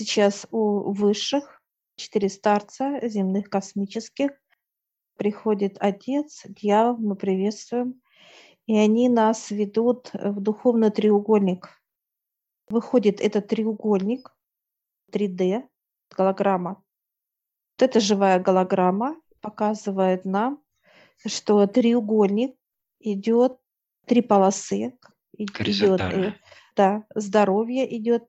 сейчас у высших, четыре старца земных космических. Приходит Отец, дьявол, мы приветствуем. И они нас ведут в духовный треугольник. Выходит этот треугольник 3D, голограмма. Вот эта живая голограмма показывает нам, что треугольник идет три полосы, идет, э, да, здоровье идет,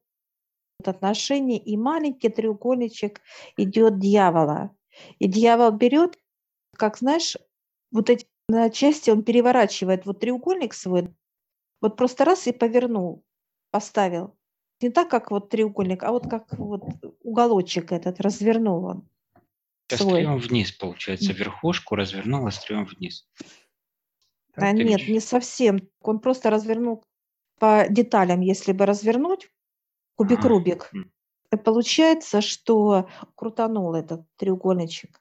отношения, и маленький треугольничек идет дьявола. И дьявол берет, как знаешь, вот эти на части он переворачивает вот треугольник свой, вот просто раз и повернул, поставил. Не так, как вот треугольник, а вот как вот уголочек этот развернул он. Острием вниз, получается, верхушку развернул острием вниз. Так, а нет, не совсем. Он просто развернул по деталям, если бы развернуть, кубик-рубик, получается, что крутанул этот треугольничек.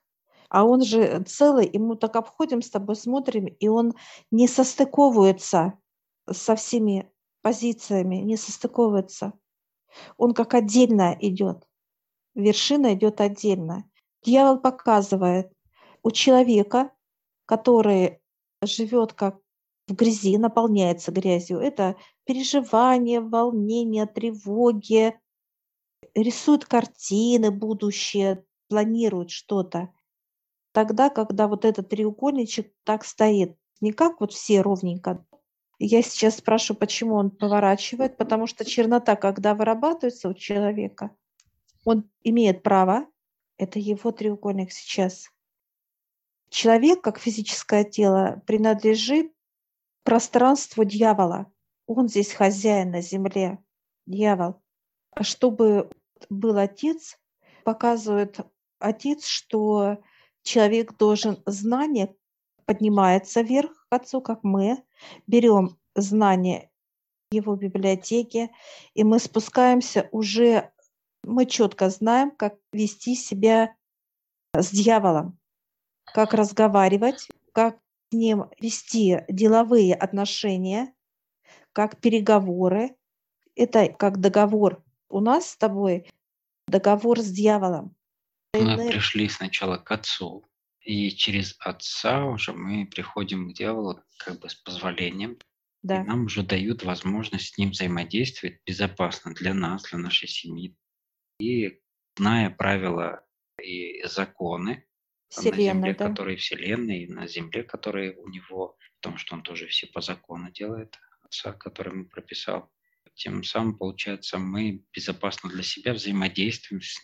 А он же целый, и мы так обходим с тобой, смотрим, и он не состыковывается со всеми позициями, не состыковывается. Он как отдельно идет. Вершина идет отдельно. Дьявол показывает у человека, который живет как в грязи, наполняется грязью. Это переживания, волнения, тревоги, рисует картины будущее, планирует что-то. Тогда, когда вот этот треугольничек так стоит, не как вот все ровненько. Я сейчас спрашиваю, почему он поворачивает, потому что чернота, когда вырабатывается у человека, он имеет право, это его треугольник сейчас. Человек, как физическое тело, принадлежит пространству дьявола. Он здесь хозяин на земле, дьявол. А чтобы был отец, показывает отец, что человек должен знание поднимается вверх к отцу, как мы, берем знание его библиотеки, и мы спускаемся уже, мы четко знаем, как вести себя с дьяволом, как разговаривать, как с ним вести деловые отношения, как переговоры. Это как договор. У нас с тобой договор с дьяволом. Мы пришли сначала к отцу, и через отца уже мы приходим к дьяволу как бы с позволением. Да. И нам уже дают возможность с ним взаимодействовать безопасно для нас, для нашей семьи. И зная правила и законы Вселенной, на Земле, да? которые Вселенной, и на Земле, которые у него, потому что он тоже все по закону делает, отца, который ему прописал. Тем самым, получается, мы безопасно для себя взаимодействуем с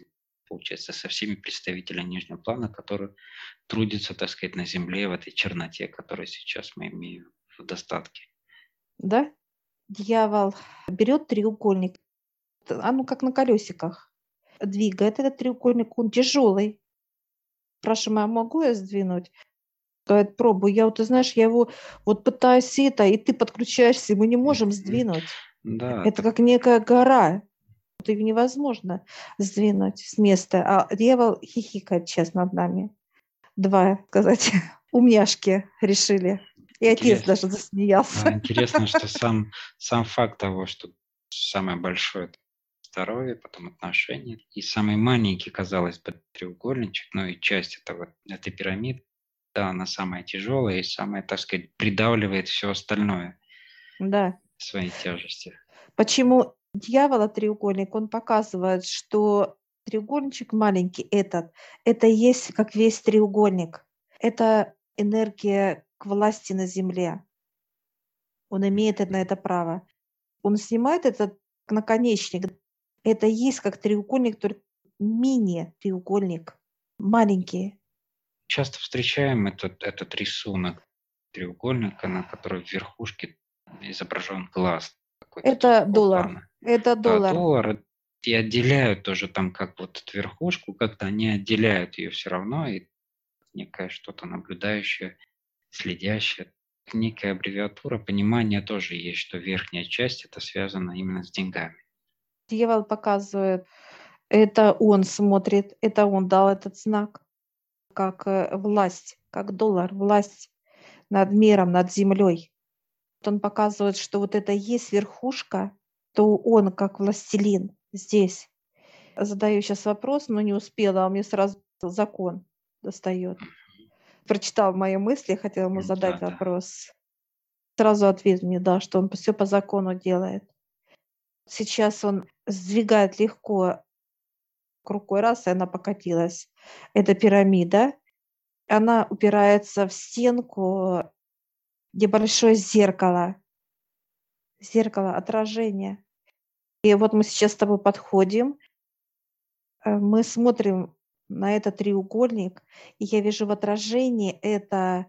получается, со всеми представителями нижнего плана, которые трудятся, так сказать, на земле в этой черноте, которую сейчас мы имеем в достатке. Да? Дьявол берет треугольник, а ну как на колесиках, двигает этот треугольник, он тяжелый. Спрашиваю, а могу я сдвинуть? Говорит, пробуй. Я вот, ты знаешь, я его вот пытаюсь это, и ты подключаешься, и мы не можем сдвинуть. Да. Это как некая гора их невозможно сдвинуть с места. А дьявол хихикает сейчас над нами. Два, сказать, умняшки решили. И отец Интересно. даже засмеялся. Интересно, что сам, сам факт того, что самое большое здоровье, потом отношения, и самый маленький, казалось бы, треугольничек, но и часть этого, этой пирамиды, да, она самая тяжелая и самая, так сказать, придавливает все остальное. Да. Своей тяжести. Почему дьявола треугольник, он показывает, что треугольничек маленький этот, это есть как весь треугольник. Это энергия к власти на земле. Он имеет на это право. Он снимает этот наконечник. Это есть как треугольник, только мини-треугольник, маленький. Часто встречаем этот, этот рисунок треугольника, на котором в верхушке изображен глаз. Это доллар. Это доллар. Да, доллар. И отделяют тоже там как вот эту верхушку, как-то они отделяют ее все равно, и некое что-то наблюдающее, следящее. Некая аббревиатура, понимание тоже есть, что верхняя часть это связано именно с деньгами. Дьявол показывает, это он смотрит, это он дал этот знак, как э, власть, как доллар, власть над миром, над землей. Он показывает, что вот это есть верхушка, то он как властелин здесь. Задаю сейчас вопрос, но не успела, а мне сразу закон достает. Прочитал мои мысли, хотел ему задать да, вопрос. Да. Сразу ответ мне дал, что он все по закону делает. Сейчас он сдвигает легко рукой раз, и она покатилась. Это пирамида. Она упирается в стенку, где большое зеркало. Зеркало отражение. И вот мы сейчас с тобой подходим, э, мы смотрим на этот треугольник, и я вижу в отражении это,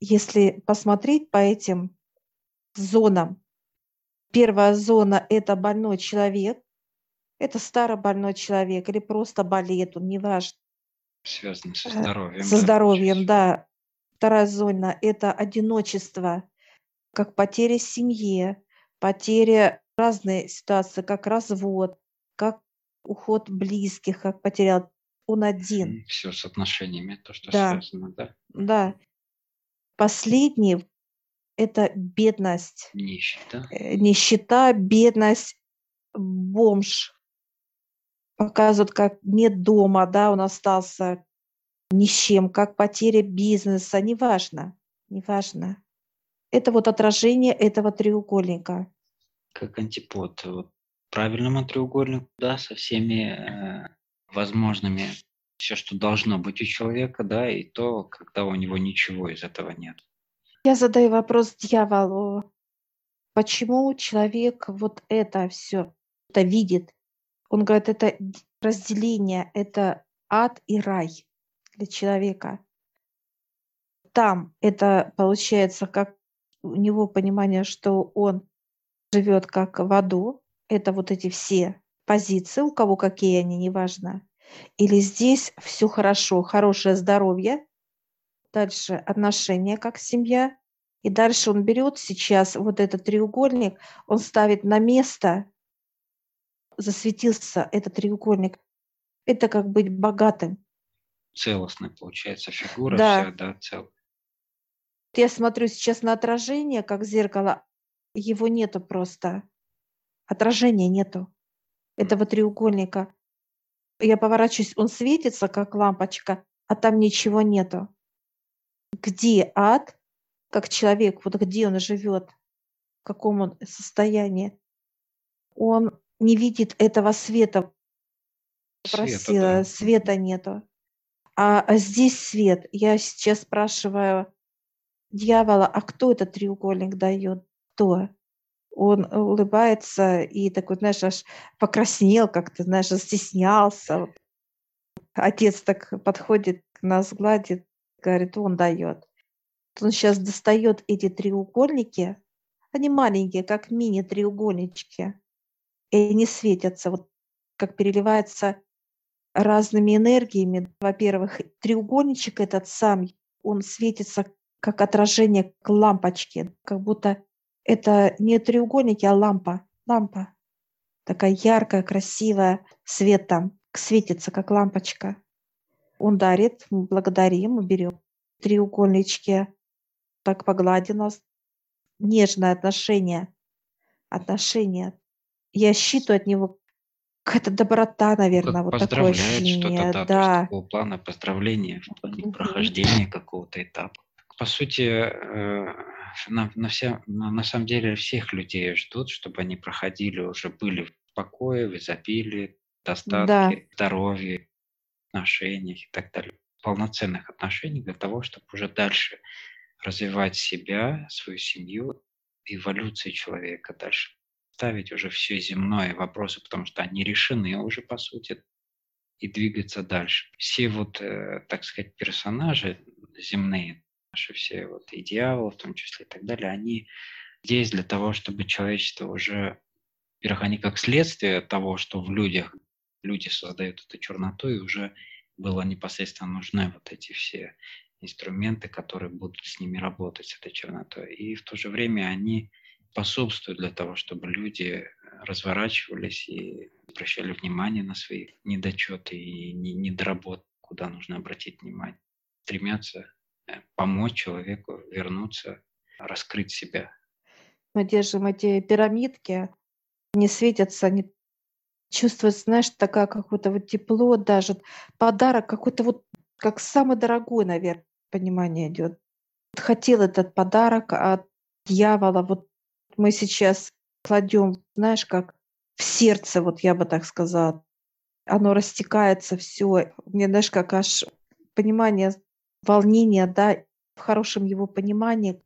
если посмотреть по этим зонам, первая зона – это больной человек, это старый больной человек или просто болеет, он неважно. Связано со э, здоровьем. Со здоровьем, да. Вторая зона – это одиночество, как потеря семьи, потеря разные ситуации, как развод, как уход близких, как потерял он один. Все с отношениями, то, что да. связано, да? Да. Последний – это бедность. Нищета. Э, нищета, бедность, бомж. Показывают, как нет дома, да, он остался ни с чем, как потеря бизнеса, неважно, неважно. Это вот отражение этого треугольника. Как антипод вот, правильному треугольнику, да, со всеми э, возможными, все, что должно быть у человека, да, и то, когда у него ничего из этого нет. Я задаю вопрос дьяволу. Почему человек вот это все это видит? Он говорит, это разделение, это ад и рай для человека. Там это получается как у него понимание, что он живет как в аду. Это вот эти все позиции, у кого какие они, неважно. Или здесь все хорошо, хорошее здоровье, дальше отношения как семья, и дальше он берет сейчас вот этот треугольник, он ставит на место, засветился этот треугольник. Это как быть богатым. Целостная получается фигура да. вся, да, целая. Я смотрю сейчас на отражение, как зеркало, его нету просто. Отражения нету этого треугольника. Я поворачиваюсь, он светится, как лампочка, а там ничего нету. Где ад, как человек, вот где он живет, в каком он состоянии, он не видит этого света. Просила, света, да. света нету. А, а здесь свет. Я сейчас спрашиваю дьявола, а кто этот треугольник дает? Кто? он улыбается и такой, знаешь, аж покраснел как-то, знаешь, застеснялся. Отец так подходит, нас гладит, говорит, он дает. Он сейчас достает эти треугольники, они маленькие, как мини-треугольнички, и они светятся, вот как переливается разными энергиями. Во-первых, треугольничек этот сам, он светится как отражение к лампочке, как будто это не треугольники, а лампа. Лампа. Такая яркая, красивая, свет там светится, как лампочка. Он дарит, мы благодарим, мы берем треугольнички, так погладил нас. Нежное отношение. Отношение. Я считаю от него какая-то доброта, наверное, вот такое ощущение. что-то, да, да. такого плана поздравления в плане прохождения какого-то этапа. По сути, э, на, на, вся, на, на самом деле всех людей ждут, чтобы они проходили, уже были в покое, в изобилии, достатке, да. здоровье, отношениях и так далее. Полноценных отношений для того, чтобы уже дальше развивать себя, свою семью, эволюции человека дальше. Ставить уже все земное вопросы, потому что они решены уже по сути, и двигаться дальше. Все вот, э, так сказать, персонажи земные, наши все вот и дьяволы в том числе и так далее, они здесь для того, чтобы человечество уже, во-первых, они как следствие того, что в людях люди создают эту черноту, и уже было непосредственно нужны вот эти все инструменты, которые будут с ними работать, с этой чернотой. И в то же время они способствуют для того, чтобы люди разворачивались и обращали внимание на свои недочеты и недоработки, куда нужно обратить внимание. Стремятся Э, помочь человеку вернуться, раскрыть себя. Мы держим эти пирамидки, не светятся, не чувствуется, знаешь, такая какое-то вот тепло даже, подарок какой-то вот, как самый дорогой, наверное, понимание идет. Хотел этот подарок от дьявола, вот мы сейчас кладем, знаешь, как в сердце, вот я бы так сказала, оно растекается все. Мне, знаешь, как аж понимание, волнение, да, в хорошем его понимании,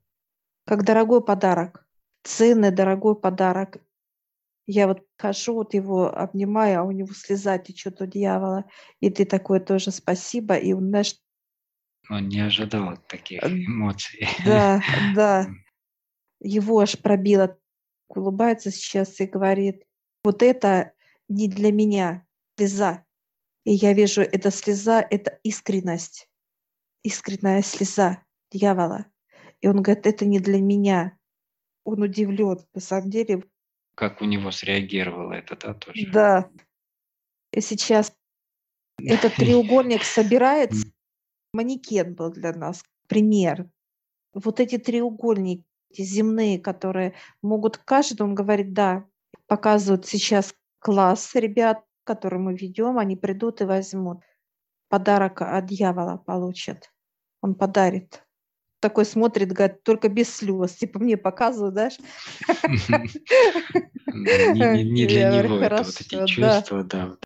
как дорогой подарок, ценный дорогой подарок. Я вот хожу, вот его обнимаю, а у него слеза течет у дьявола. И ты такой тоже спасибо. И он, знаешь... Он не ожидал таких эмоций. Да, да. Его аж пробило. Улыбается сейчас и говорит, вот это не для меня, слеза. И я вижу, эта слеза – это искренность, искренняя слеза дьявола. И он говорит, это не для меня. Он удивлен, на самом деле. Как у него среагировало это, да, тоже? Да. И сейчас этот треугольник собирается. Манекен был для нас пример. Вот эти треугольники земные, которые могут каждый, он говорит, да, показывают сейчас класс ребят, который мы ведем, они придут и возьмут. Подарок от дьявола получат. Он подарит. Такой смотрит, говорит, только без слез. Типа мне показывают, знаешь? Не для него это вот эти чувства, да.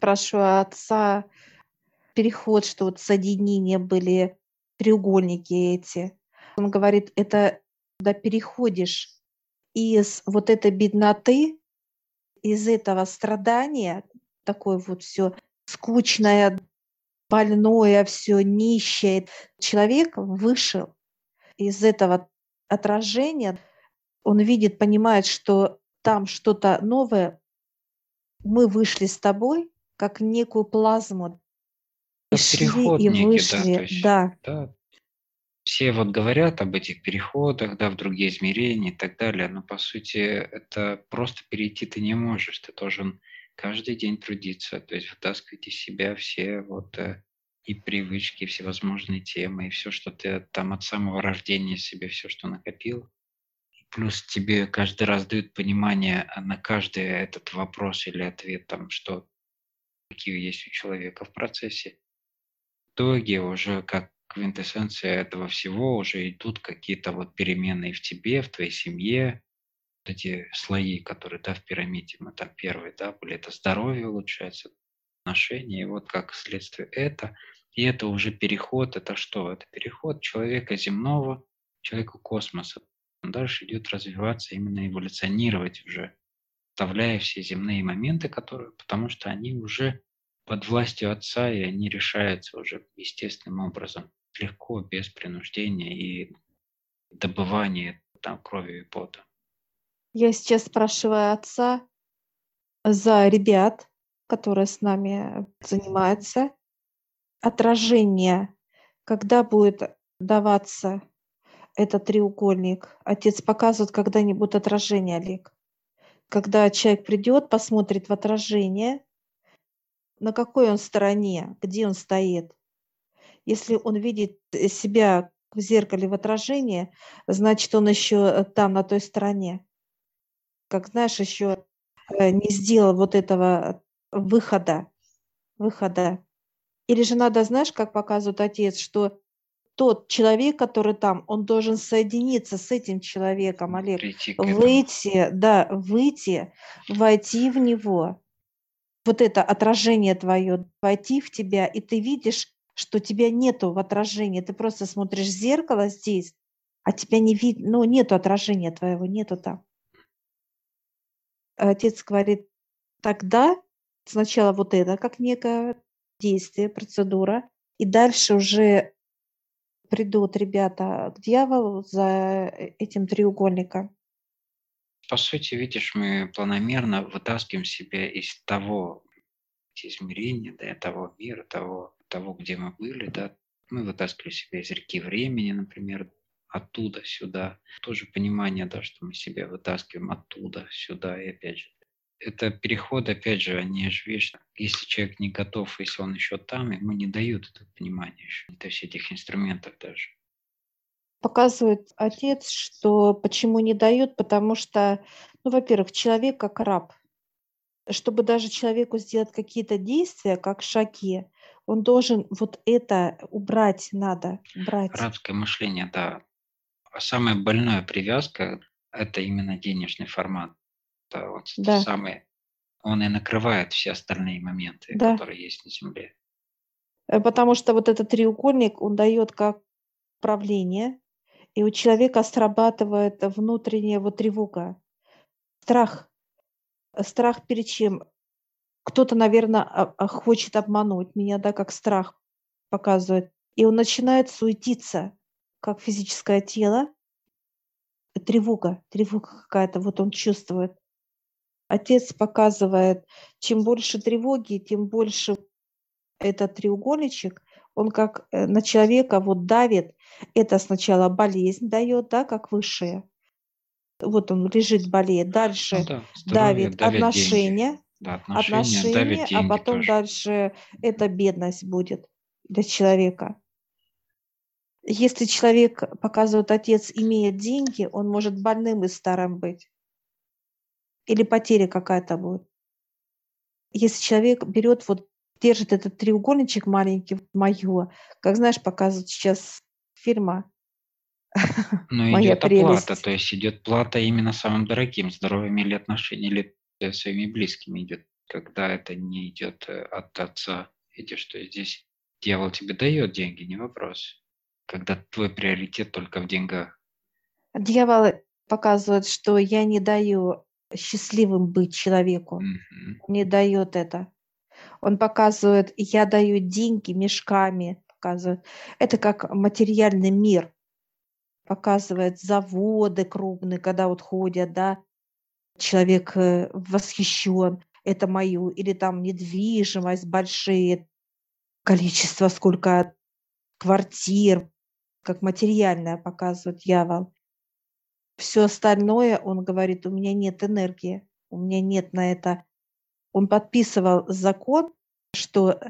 Прошу отца переход, что вот соединения были, треугольники эти. Он говорит, это когда переходишь из вот этой бедноты, из этого страдания, такое вот все скучное, больное, все нищее, человек вышел из этого отражения, он видит, понимает, что там что-то новое, мы вышли с тобой, как некую плазму, и шли, и вышли, да, да. да. Все вот говорят об этих переходах, да, в другие измерения и так далее, но по сути это просто перейти ты не можешь, ты должен каждый день трудиться, то есть вытаскивать из себя все вот э, и привычки, всевозможные темы, и все, что ты там от самого рождения себе, все, что накопил. Плюс тебе каждый раз дают понимание на каждый этот вопрос или ответ, там, что какие есть у человека в процессе. В итоге уже как квинтэссенция этого всего уже идут какие-то вот перемены в тебе, в твоей семье, вот эти слои, которые, да, в пирамиде, мы там первые, да, были, это здоровье улучшается, отношения, и вот как следствие это, и это уже переход, это что? Это переход человека земного, человека космоса. Он дальше идет развиваться, именно эволюционировать уже, вставляя все земные моменты, которые, потому что они уже под властью Отца, и они решаются уже естественным образом легко, без принуждения и добывания там крови и пота. Я сейчас спрашиваю отца за ребят, которые с нами занимаются. Отражение, когда будет даваться этот треугольник? Отец показывает когда-нибудь отражение, Олег. Когда человек придет, посмотрит в отражение, на какой он стороне, где он стоит. Если он видит э, себя в зеркале в отражении, значит, он еще э, там, на той стороне. Как знаешь, еще э, не сделал вот этого выхода. Выхода. Или же надо, знаешь, как показывает отец, что тот человек, который там, он должен соединиться с этим человеком, Олег, выйти, да, выйти, войти в него, вот это отражение твое, войти в тебя, и ты видишь что тебя нету в отражении, ты просто смотришь в зеркало здесь, а тебя не видно, ну, нету отражения твоего, нету там. Отец говорит, тогда сначала вот это как некое действие, процедура, и дальше уже придут ребята к дьяволу за этим треугольником. По сути, видишь, мы планомерно вытаскиваем себя из того измерения, да, того мира, того того, где мы были, да, мы вытаскивали себя из реки времени, например, оттуда сюда. Тоже понимание, да, что мы себя вытаскиваем оттуда сюда. И опять же, это переход, опять же, они же вечно. Если человек не готов, если он еще там, ему не дают это понимание еще, то есть этих инструментов даже. Показывает отец, что почему не дают, потому что, ну, во-первых, человек как раб. чтобы даже человеку сделать какие-то действия, как шаги, он должен вот это убрать надо, убрать. Арабское мышление, да. А самая больная привязка – это именно денежный формат. Это вот да. самый, он и накрывает все остальные моменты, да. которые есть на Земле. Э, потому что вот этот треугольник, он дает как управление, и у человека срабатывает внутренняя вот тревога, страх. Страх перед чем? Кто-то, наверное, а, а, хочет обмануть меня, да, как страх показывает. И он начинает суетиться, как физическое тело. Тревога, тревога какая-то, вот он чувствует. Отец показывает, чем больше тревоги, тем больше этот треугольничек, он как э, на человека вот давит. Это сначала болезнь дает, да, как высшее. Вот он лежит, болеет. Дальше ну, да, давит отношения, да, отношения, отношения а потом тоже. дальше это бедность будет для человека. Если человек, показывает отец, имеет деньги, он может больным и старым быть. Или потеря какая-то будет. Если человек берет, вот держит этот треугольничек маленький, мое, как знаешь, показывает сейчас фирма но идет оплата, то есть идет плата именно самым дорогим, здоровыми или отношениями, или своими близкими идет, когда это не идет э, от отца. Видишь, что здесь дьявол тебе дает деньги, не вопрос. Когда твой приоритет только в деньгах. Дьявол показывает, что я не даю счастливым быть человеку. Угу. Не дает это. Он показывает, я даю деньги мешками, показывает. Это как материальный мир показывает заводы крупные, когда вот ходят, да, человек э, восхищен, это мою, или там недвижимость, большие количество, сколько квартир, как материальное показывает дьявол. Все остальное, он говорит, у меня нет энергии, у меня нет на это. Он подписывал закон, что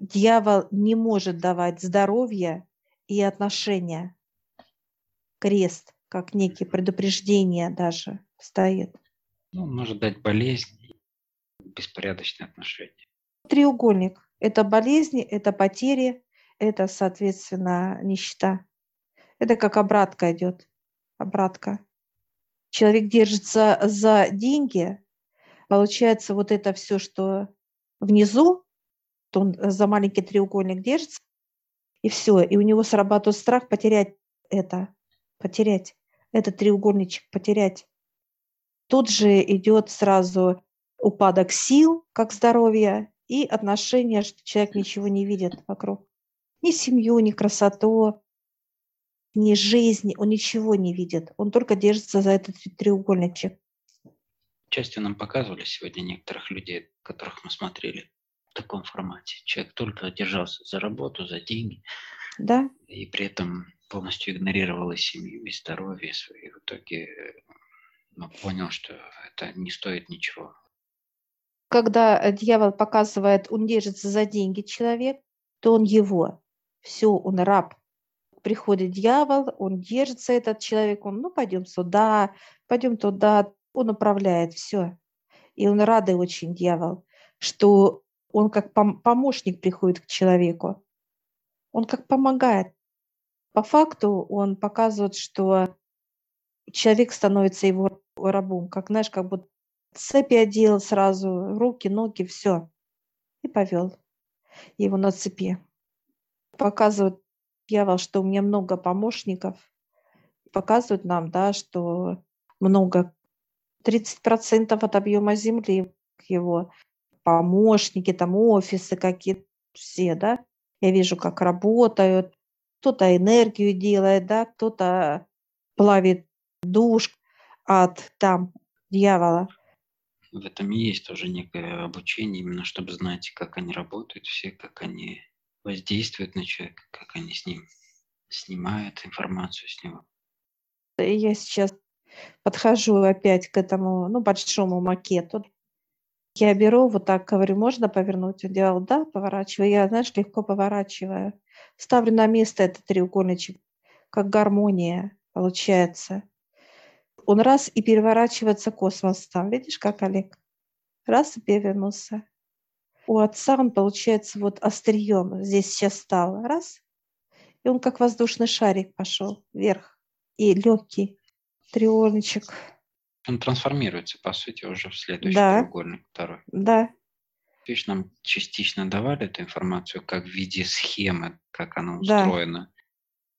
дьявол не может давать здоровье и отношения крест, как некие предупреждения даже стоит. Ну, может дать болезнь, беспорядочные отношения. Треугольник. Это болезни, это потери, это, соответственно, нищета. Это как обратка идет. Обратка. Человек держится за деньги, получается вот это все, что внизу, он за маленький треугольник держится, и все, и у него срабатывает страх потерять это потерять, этот треугольничек потерять. Тут же идет сразу упадок сил, как здоровье, и отношение, что человек ничего не видит вокруг. Ни семью, ни красоту, ни жизнь, он ничего не видит. Он только держится за этот треугольничек. Частью нам показывали сегодня некоторых людей, которых мы смотрели в таком формате. Человек только держался за работу, за деньги. Да. И при этом полностью игнорировал и семью, и здоровье свое. И в итоге ну, понял, что это не стоит ничего. Когда дьявол показывает, он держится за деньги человек, то он его. Все, он раб. Приходит дьявол, он держится, этот человек, он, ну, пойдем сюда, пойдем туда, он управляет, все. И он радый очень, дьявол, что он как помощник приходит к человеку. Он как помогает. По факту он показывает, что человек становится его рабом, как, знаешь, как будто цепи одел сразу, руки, ноги, все. И повел его на цепи. Показывает дьявол, что у меня много помощников. Показывает нам, да, что много, 30% от объема земли его помощники, там офисы какие-то, все, да. Я вижу, как работают, кто-то энергию делает, да, кто-то плавит душ от там дьявола. В этом и есть тоже некое обучение, именно чтобы знать, как они работают все, как они воздействуют на человека, как они с ним снимают информацию с него. Я сейчас подхожу опять к этому ну, большому макету. Я беру вот так, говорю, можно повернуть? Он делал, да, поворачиваю. Я, знаешь, легко поворачиваю. Ставлю на место этот треугольничек, как гармония получается. Он раз и переворачивается космос там. Видишь, как, Олег? раз и перевернулся. У отца он, получается, вот острием здесь сейчас стал, раз, и он как воздушный шарик пошел вверх, и легкий треугольничек. Он трансформируется, по сути, уже в следующий да. треугольник, второй. Да. Видишь, нам частично давали эту информацию как в виде схемы, как она устроена. Да.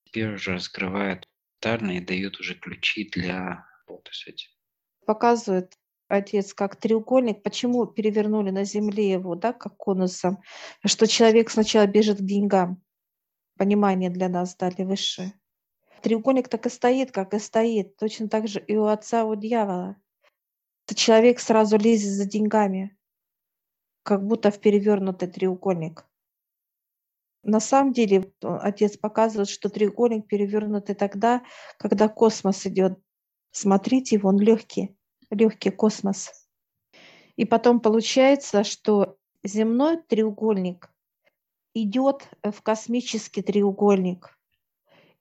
Теперь уже раскрывает детально и дает уже ключи для работы с этим. Показывает отец как треугольник, почему перевернули на земле его, да, как конусом, что человек сначала бежит к деньгам. Понимание для нас дали высшее. Треугольник так и стоит, как и стоит. Точно так же и у отца, у дьявола. То человек сразу лезет за деньгами, как будто в перевернутый треугольник. На самом деле отец показывает, что треугольник перевернутый тогда, когда космос идет. Смотрите, он легкий, легкий космос. И потом получается, что земной треугольник идет в космический треугольник.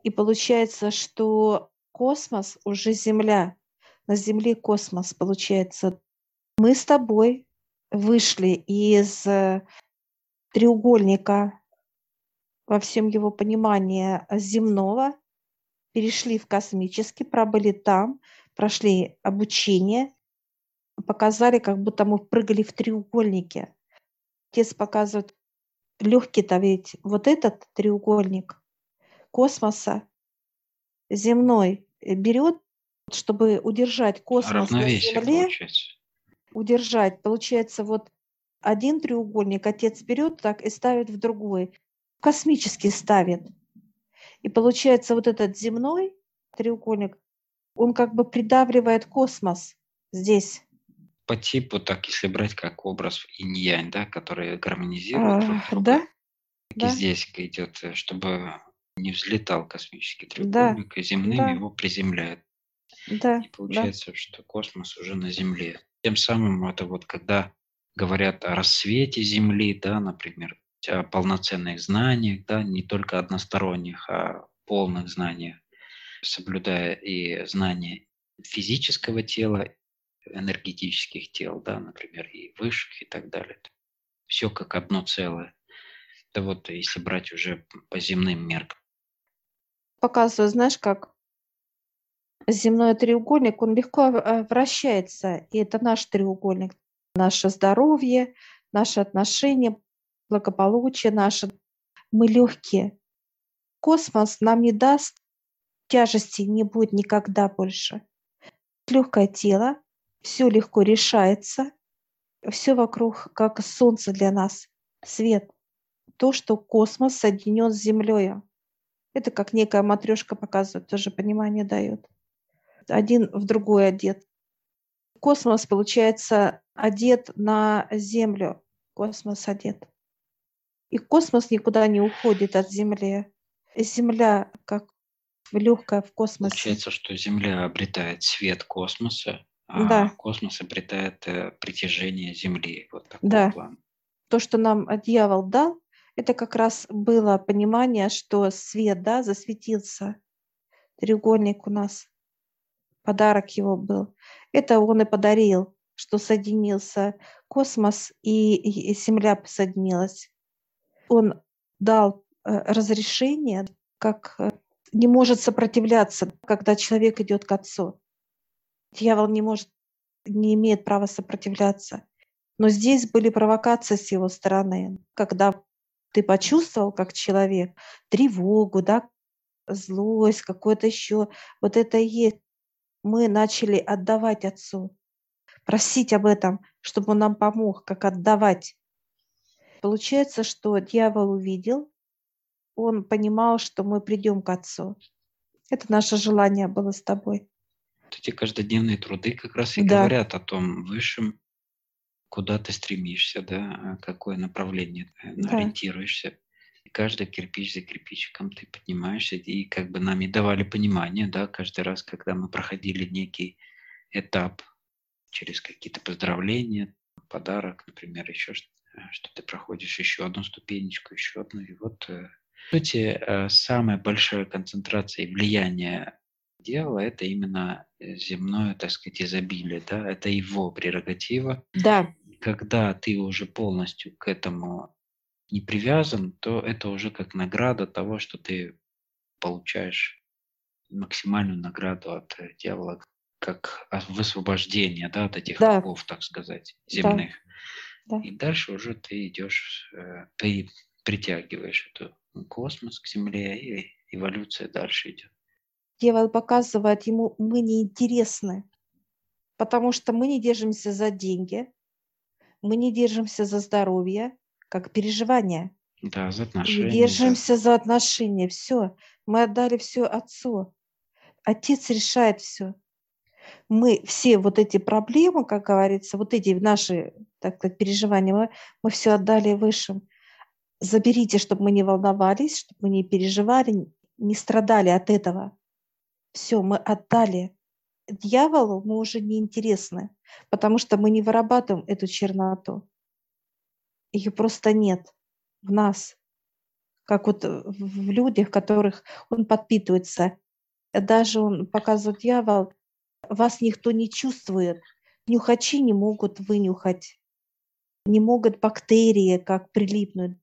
И получается, что космос уже Земля. На Земле космос получается. Мы с тобой вышли из э, треугольника во всем его понимании земного, перешли в космический, пробыли там, прошли обучение, показали, как будто мы прыгали в треугольнике. Отец показывает легкий-то ведь вот этот треугольник, космоса земной э, берет, чтобы удержать космос на Земле, получается. удержать, получается, вот один треугольник отец берет так и ставит в другой, космический ставит. И получается вот этот земной треугольник, он как бы придавливает космос здесь. По типу, так если брать как образ инь-янь, да, который гармонизирует. А, да? да. здесь идет, э, чтобы не взлетал космический треугольник, да. и земным да. его приземляет. Да. И получается, да. что космос уже на Земле. Тем самым это вот когда говорят о рассвете Земли, да, например, о полноценных знаниях, да, не только односторонних, а полных знаниях, соблюдая и знания физического тела, энергетических тел, да, например, и высших и так далее. Все как одно целое. Это вот если брать уже по земным меркам показываю, знаешь, как земной треугольник, он легко э, вращается, и это наш треугольник, наше здоровье, наши отношения, благополучие наше. Мы легкие. Космос нам не даст тяжести, не будет никогда больше. Легкое тело, все легко решается, все вокруг как солнце для нас, свет. То, что космос соединен с Землей. Это как некая матрешка показывает, тоже понимание дает. Один в другой одет. Космос, получается, одет на Землю. Космос одет. И космос никуда не уходит от Земли. Земля как легкая в космосе. Получается, что Земля обретает свет космоса, а да. космос обретает э, притяжение Земли. Вот такой да. план. То, что нам дьявол дал, это как раз было понимание, что свет, да, засветился. Треугольник у нас, подарок его был. Это он и подарил, что соединился космос и, Земля соединилась. Он дал э, разрешение, как э, не может сопротивляться, когда человек идет к Отцу. Дьявол не может, не имеет права сопротивляться. Но здесь были провокации с его стороны, когда ты почувствовал как человек тревогу, да, злость, какое-то еще, вот это и есть. Мы начали отдавать Отцу, просить об этом, чтобы Он нам помог, как отдавать. Получается, что дьявол увидел, он понимал, что мы придем к Отцу. Это наше желание было с тобой. эти каждодневные труды как раз и да. говорят о том высшем куда ты стремишься, да, какое направление ты да. ориентируешься. И каждый кирпич за кирпичиком ты поднимаешься, и как бы нам и давали понимание, да, каждый раз, когда мы проходили некий этап через какие-то поздравления, подарок, например, еще что, что ты проходишь еще одну ступенечку, еще одну, и вот э, по сути, э, самая большая концентрация и влияние дела – это именно э, земное, так сказать, изобилие, да, это его прерогатива. Да когда ты уже полностью к этому не привязан, то это уже как награда того, что ты получаешь максимальную награду от э, дьявола, как высвобождение да, от этих да. оков, так сказать, земных. Да. Да. И дальше уже ты идешь, э, ты притягиваешь эту космос к Земле, и эволюция дальше идет. Дьявол показывает ему, мы неинтересны, потому что мы не держимся за деньги, мы не держимся за здоровье, как переживание. Да, за отношения. Мы держимся да. за отношения. Все. Мы отдали все отцу. Отец решает все. Мы все вот эти проблемы, как говорится, вот эти наши, так сказать, переживания, мы, мы все отдали высшим. Заберите, чтобы мы не волновались, чтобы мы не переживали, не страдали от этого. Все, мы отдали. Дьяволу мы уже не интересны, потому что мы не вырабатываем эту черноту. Ее просто нет в нас, как вот в людях, которых он подпитывается. Даже он показывает дьявол, вас никто не чувствует. Нюхачи не могут вынюхать, не могут бактерии как прилипнуть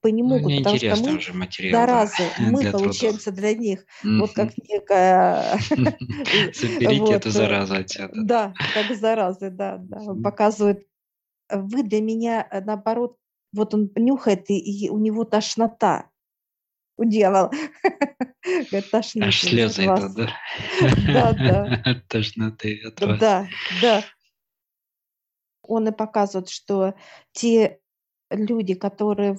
по не могут, ну, потому что мы материал, заразы, да, мы для получаемся трудов. для них, mm-hmm. вот как некая... Соберите эту заразу отсюда. Да, как заразы, да, да. Он показывает, вы для меня, э, наоборот, вот он нюхает, и, у него тошнота. У дьявола. Тошнит. Аж слезы идут, да? Да, да. От тошноты от вас. Да, да. Он и показывает, что те люди, которые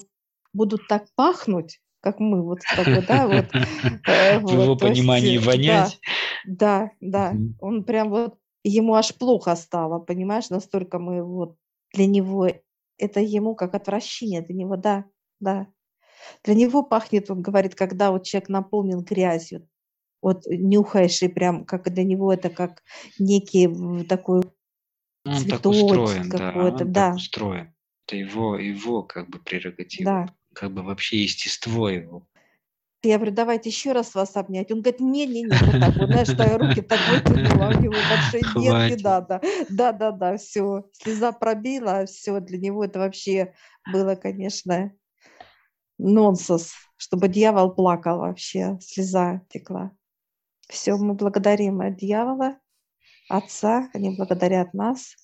будут так пахнуть, как мы вот с тобой, да, вот. Э, В его понимании вонять. Да, да, он прям вот, ему аж плохо стало, понимаешь, настолько мы вот для него, это ему как отвращение, для него, да, да. Для него пахнет, он говорит, когда вот человек наполнен грязью, вот нюхаешь, и прям как для него это как некий такой он цветочек так устроен, да, он да. так устроен. Это его, его как бы прерогатива. Да как бы вообще естество его. Я говорю, давайте еще раз вас обнять. Он говорит, не-не-не, вот так вот, знаешь, что я руки так вытянула, у него большие не надо. Да-да-да, все, слеза пробила, все, для него это вообще было, конечно, нонсенс, чтобы дьявол плакал вообще, слеза текла. Все, мы благодарим дьявола, отца, они благодарят нас.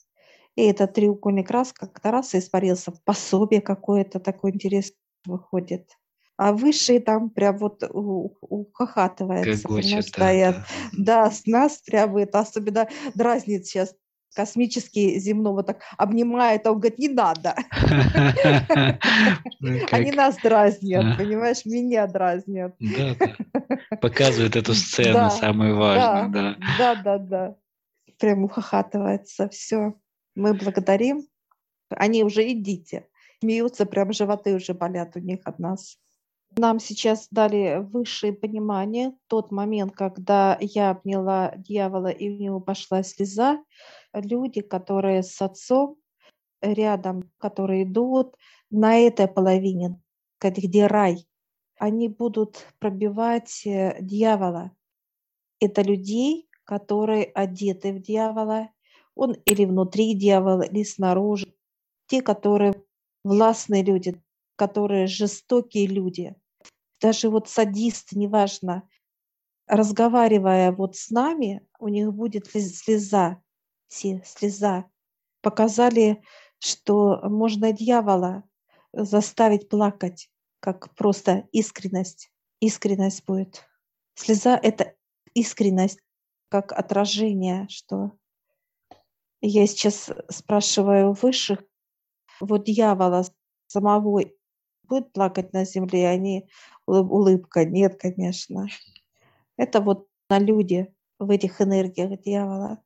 И этот треугольник раз как-то раз испарился в пособие какое-то такое интересное выходит. А высшие там прям вот ухахатывается, да, стоят. Да. да, с нас прям это особенно дразнит сейчас космический земного так обнимает, а он говорит, не надо. Ну, Они нас дразнят, понимаешь, меня дразнят. Показывает эту сцену, самую важную. Да, да, да. Прям ухахатывается, все. Мы благодарим. Они уже идите смеются, прям животы уже болят у них от нас. Нам сейчас дали высшее понимание. Тот момент, когда я обняла дьявола и у него пошла слеза, люди, которые с отцом рядом, которые идут на этой половине, где рай, они будут пробивать э, дьявола. Это людей, которые одеты в дьявола, он или внутри дьявола, или снаружи. Те, которые властные люди, которые жестокие люди, даже вот садисты, неважно, разговаривая вот с нами, у них будет слеза, те, слеза. Показали, что можно дьявола заставить плакать, как просто искренность. Искренность будет. Слеза — это искренность, как отражение, что я сейчас спрашиваю высших, вот дьявола самого будет плакать на земле, а не улыбка. Нет, конечно. Это вот на люди в этих энергиях дьявола.